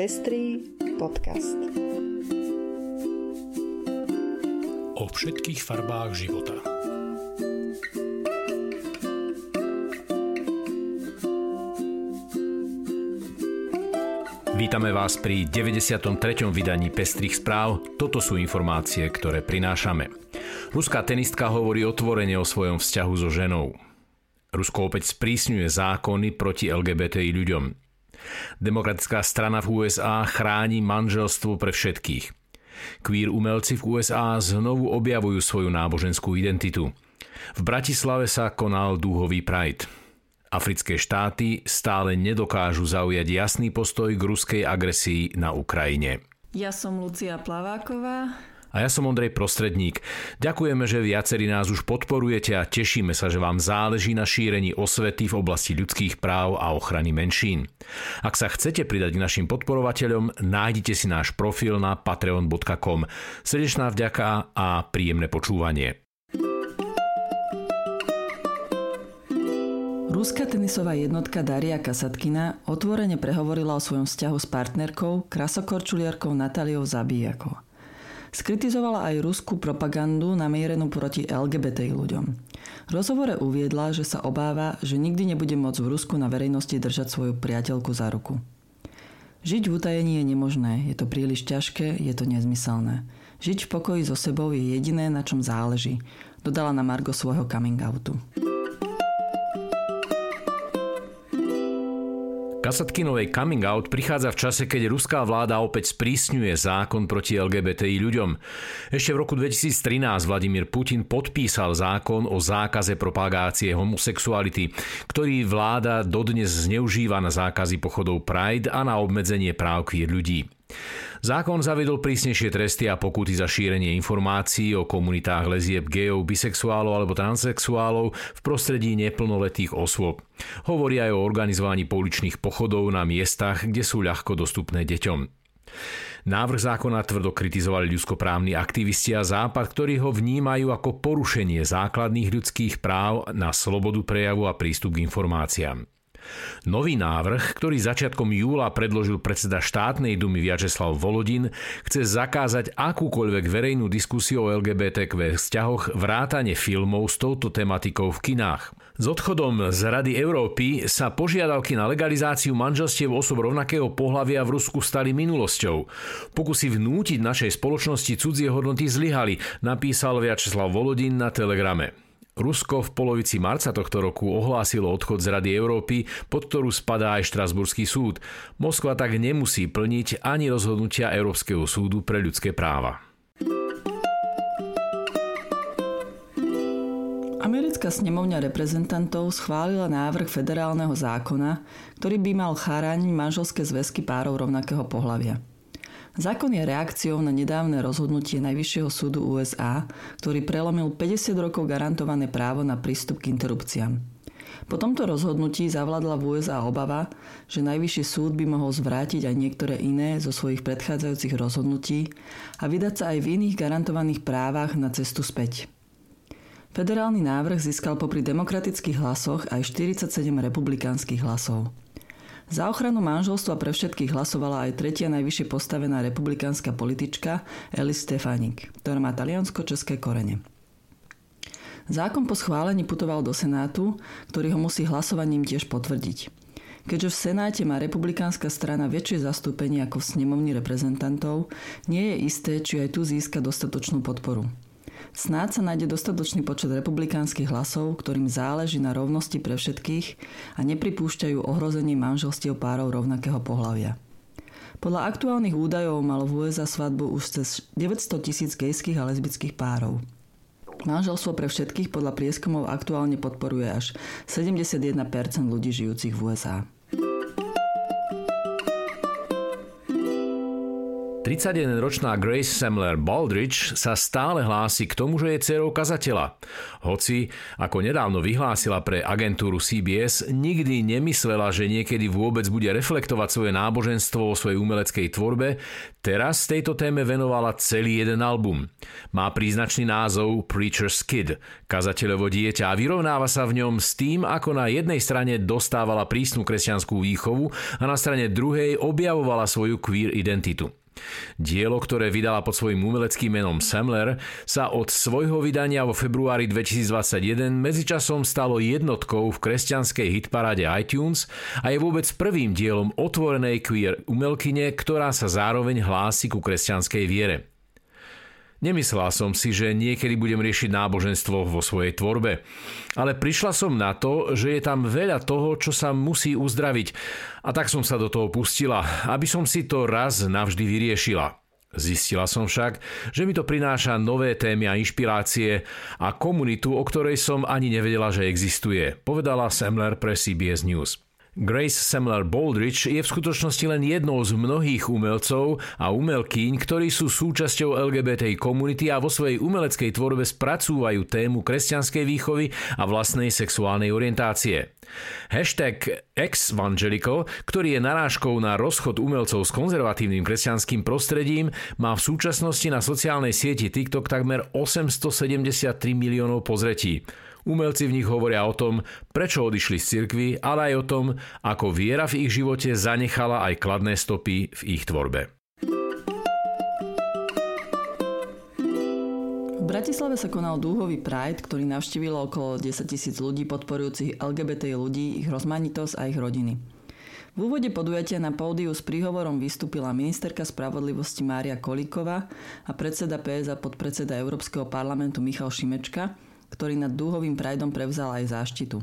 Pestrý podcast. O všetkých farbách života. Vítame vás pri 93. vydaní Pestrých správ. Toto sú informácie, ktoré prinášame. Ruská tenistka hovorí otvorene o svojom vzťahu so ženou. Rusko opäť sprísňuje zákony proti LGBTI ľuďom. Demokratická strana v USA chráni manželstvo pre všetkých. Queer umelci v USA znovu objavujú svoju náboženskú identitu. V Bratislave sa konal dúhový Pride. Africké štáty stále nedokážu zaujať jasný postoj k ruskej agresii na Ukrajine. Ja som Lucia Plaváková. A ja som Ondrej Prostredník. Ďakujeme, že viacerí nás už podporujete a tešíme sa, že vám záleží na šírení osvety v oblasti ľudských práv a ochrany menšín. Ak sa chcete pridať k našim podporovateľom, nájdite si náš profil na patreon.com. Srdečná vďaka a príjemné počúvanie. Ruská tenisová jednotka Daria Kasatkina otvorene prehovorila o svojom vzťahu s partnerkou, krasokorčuliarkou Natáliou Zabíjakou. Skritizovala aj ruskú propagandu namierenú proti LGBT ľuďom. V rozhovore uviedla, že sa obáva, že nikdy nebude môcť v Rusku na verejnosti držať svoju priateľku za ruku. Žiť v utajení je nemožné, je to príliš ťažké, je to nezmyselné. Žiť v pokoji so sebou je jediné, na čom záleží, dodala na Margo svojho coming outu. Kasatkinovej coming out prichádza v čase, keď ruská vláda opäť sprísňuje zákon proti LGBTI ľuďom. Ešte v roku 2013 Vladimír Putin podpísal zákon o zákaze propagácie homosexuality, ktorý vláda dodnes zneužíva na zákazy pochodov Pride a na obmedzenie práv queer ľudí. Zákon zavedol prísnejšie tresty a pokuty za šírenie informácií o komunitách lezieb, gejov, bisexuálov alebo transexuálov v prostredí neplnoletých osôb. Hovorí aj o organizovaní pouličných pochodov na miestach, kde sú ľahko dostupné deťom. Návrh zákona tvrdo kritizovali ľudskoprávni aktivisti a Západ, ktorí ho vnímajú ako porušenie základných ľudských práv na slobodu prejavu a prístup k informáciám. Nový návrh, ktorý začiatkom júla predložil predseda štátnej dumy Viačeslav Volodin, chce zakázať akúkoľvek verejnú diskusiu o LGBTQ vzťahoch vrátane filmov s touto tematikou v kinách. S odchodom z Rady Európy sa požiadavky na legalizáciu manželstiev osob rovnakého pohľavia v Rusku stali minulosťou. Pokusy vnútiť našej spoločnosti cudzie hodnoty zlyhali, napísal Viačeslav Volodin na telegrame. Rusko v polovici marca tohto roku ohlásilo odchod z Rady Európy, pod ktorú spadá aj Štrasburský súd. Moskva tak nemusí plniť ani rozhodnutia Európskeho súdu pre ľudské práva. Americká snemovňa reprezentantov schválila návrh federálneho zákona, ktorý by mal chrániť manželské zväzky párov rovnakého pohľavia. Zákon je reakciou na nedávne rozhodnutie Najvyššieho súdu USA, ktorý prelomil 50 rokov garantované právo na prístup k interrupciám. Po tomto rozhodnutí zavladla v USA obava, že Najvyšší súd by mohol zvrátiť aj niektoré iné zo svojich predchádzajúcich rozhodnutí a vydať sa aj v iných garantovaných právach na cestu späť. Federálny návrh získal popri demokratických hlasoch aj 47 republikánskych hlasov. Za ochranu manželstva pre všetkých hlasovala aj tretia najvyššie postavená republikánska politička Elis Stefanik, ktorá má taliansko-české korene. Zákon po schválení putoval do Senátu, ktorý ho musí hlasovaním tiež potvrdiť. Keďže v Senáte má republikánska strana väčšie zastúpenie ako v snemovni reprezentantov, nie je isté, či aj tu získa dostatočnú podporu. Snáď sa nájde dostatočný počet republikánskych hlasov, ktorým záleží na rovnosti pre všetkých a nepripúšťajú ohrozenie manželstiev párov rovnakého pohľavia. Podľa aktuálnych údajov malo v USA svadbu už cez 900 tisíc gejských a lesbických párov. Manželstvo pre všetkých podľa prieskumov aktuálne podporuje až 71% ľudí žijúcich v USA. 31-ročná Grace Semler Baldridge sa stále hlási k tomu, že je dcerou kazateľa. Hoci, ako nedávno vyhlásila pre agentúru CBS, nikdy nemyslela, že niekedy vôbec bude reflektovať svoje náboženstvo vo svojej umeleckej tvorbe, teraz tejto téme venovala celý jeden album. Má príznačný názov Preacher's Kid, kazateľovo dieťa a vyrovnáva sa v ňom s tým, ako na jednej strane dostávala prísnu kresťanskú výchovu a na strane druhej objavovala svoju queer identitu. Dielo, ktoré vydala pod svojím umeleckým menom Semler, sa od svojho vydania vo februári 2021 medzičasom stalo jednotkou v kresťanskej hitparáde iTunes a je vôbec prvým dielom otvorenej queer umelkyne, ktorá sa zároveň hlási ku kresťanskej viere. Nemyslela som si, že niekedy budem riešiť náboženstvo vo svojej tvorbe. Ale prišla som na to, že je tam veľa toho, čo sa musí uzdraviť. A tak som sa do toho pustila, aby som si to raz navždy vyriešila. Zistila som však, že mi to prináša nové témy a inšpirácie a komunitu, o ktorej som ani nevedela, že existuje, povedala Semler pre CBS News. Grace Semler Baldrige je v skutočnosti len jednou z mnohých umelcov a umelkyň, ktorí sú súčasťou LGBT komunity a vo svojej umeleckej tvorbe spracúvajú tému kresťanskej výchovy a vlastnej sexuálnej orientácie. Hashtag Exvangelical, ktorý je narážkou na rozchod umelcov s konzervatívnym kresťanským prostredím, má v súčasnosti na sociálnej sieti TikTok takmer 873 miliónov pozretí. Umelci v nich hovoria o tom, prečo odišli z cirkvy, ale aj o tom, ako viera v ich živote zanechala aj kladné stopy v ich tvorbe. Bratislave sa konal dúhový Pride, ktorý navštívilo okolo 10 tisíc ľudí podporujúcich LGBT ľudí, ich rozmanitosť a ich rodiny. V úvode podujatia na pódiu s príhovorom vystúpila ministerka spravodlivosti Mária Kolíková a predseda PS a podpredseda Európskeho parlamentu Michal Šimečka, ktorý nad dúhovým prajdom prevzal aj záštitu.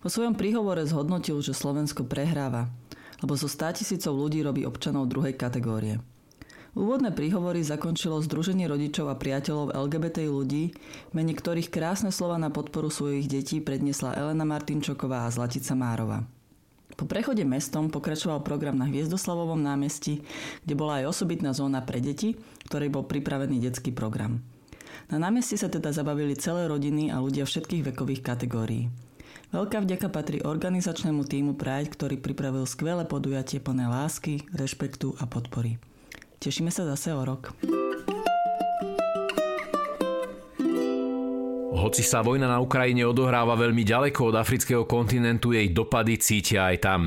Vo svojom príhovore zhodnotil, že Slovensko prehráva, lebo zo 100 tisícov ľudí robí občanov druhej kategórie. Úvodné príhovory zakončilo Združenie rodičov a priateľov LGBT ľudí, mene ktorých krásne slova na podporu svojich detí predniesla Elena Martinčoková a Zlatica Márova. Po prechode mestom pokračoval program na Hviezdoslavovom námestí, kde bola aj osobitná zóna pre deti, ktorej bol pripravený detský program. Na námestí sa teda zabavili celé rodiny a ľudia všetkých vekových kategórií. Veľká vďaka patrí organizačnému týmu Pride, ktorý pripravil skvelé podujatie plné lásky, rešpektu a podpory. Tešíme sa zase o rok. Hoci sa vojna na Ukrajine odohráva veľmi ďaleko od afrického kontinentu, jej dopady cítia aj tam.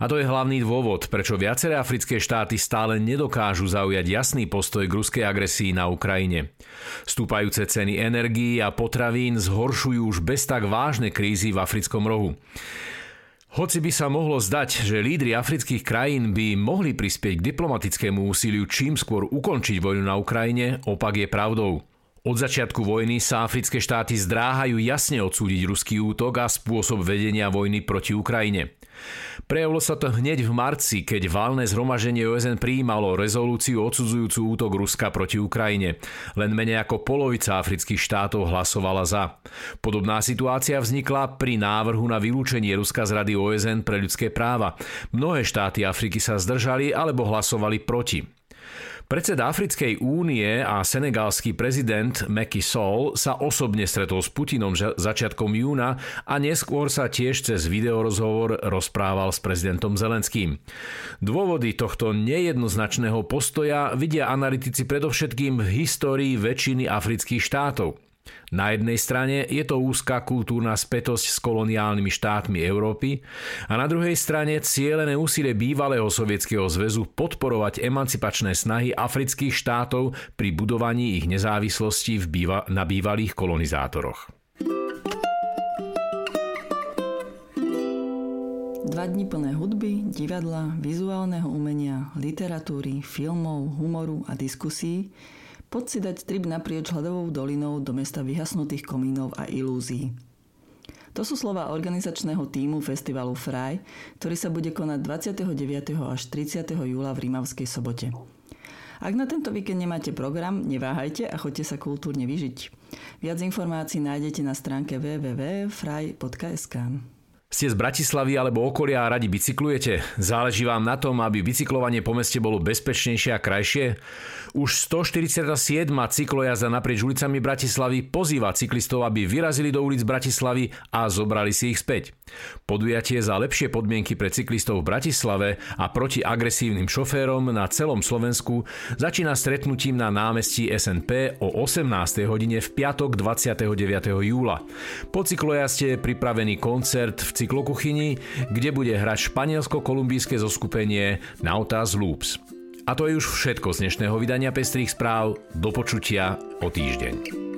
A to je hlavný dôvod, prečo viaceré africké štáty stále nedokážu zaujať jasný postoj k ruskej agresii na Ukrajine. Stúpajúce ceny energií a potravín zhoršujú už bez tak vážne krízy v africkom rohu. Hoci by sa mohlo zdať, že lídry afrických krajín by mohli prispieť k diplomatickému úsiliu čím skôr ukončiť vojnu na Ukrajine, opak je pravdou. Od začiatku vojny sa africké štáty zdráhajú jasne odsúdiť ruský útok a spôsob vedenia vojny proti Ukrajine. Prejavilo sa to hneď v marci, keď valné zhromaženie OSN prijímalo rezolúciu odsudzujúcu útok Ruska proti Ukrajine. Len menej ako polovica afrických štátov hlasovala za. Podobná situácia vznikla pri návrhu na vylúčenie Ruska z Rady OSN pre ľudské práva. Mnohé štáty Afriky sa zdržali alebo hlasovali proti. Predseda Africkej únie a senegalský prezident Macky Sall sa osobne stretol s Putinom začiatkom júna a neskôr sa tiež cez videorozhovor rozprával s prezidentom Zelenským. Dôvody tohto nejednoznačného postoja vidia analytici predovšetkým v histórii väčšiny afrických štátov. Na jednej strane je to úzka kultúrna spätosť s koloniálnymi štátmi Európy a na druhej strane cielené úsilie bývalého sovietskeho zväzu podporovať emancipačné snahy afrických štátov pri budovaní ich nezávislosti v býva- na bývalých kolonizátoroch. Dva dní plné hudby, divadla, vizuálneho umenia, literatúry, filmov, humoru a diskusí Poď si dať trip naprieč hľadovou dolinou do mesta vyhasnutých komínov a ilúzií. To sú slova organizačného týmu festivalu Fraj, ktorý sa bude konať 29. až 30. júla v Rímavskej sobote. Ak na tento víkend nemáte program, neváhajte a choďte sa kultúrne vyžiť. Viac informácií nájdete na stránke www.fraj.sk. Ste z Bratislavy alebo okolia a radi bicyklujete? Záleží vám na tom, aby bicyklovanie po meste bolo bezpečnejšie a krajšie? Už 147. cyklojazda naprieč ulicami Bratislavy pozýva cyklistov, aby vyrazili do ulic Bratislavy a zobrali si ich späť. Podujatie za lepšie podmienky pre cyklistov v Bratislave a proti agresívnym šoférom na celom Slovensku začína stretnutím na námestí SNP o 18. hodine v piatok 29. júla. Po cyklojazde je pripravený koncert v cyklokuchyni, kde bude hrať španielsko-kolumbijské zoskupenie Nautas Loops. A to je už všetko z dnešného vydania Pestrých správ. Do počutia o týždeň.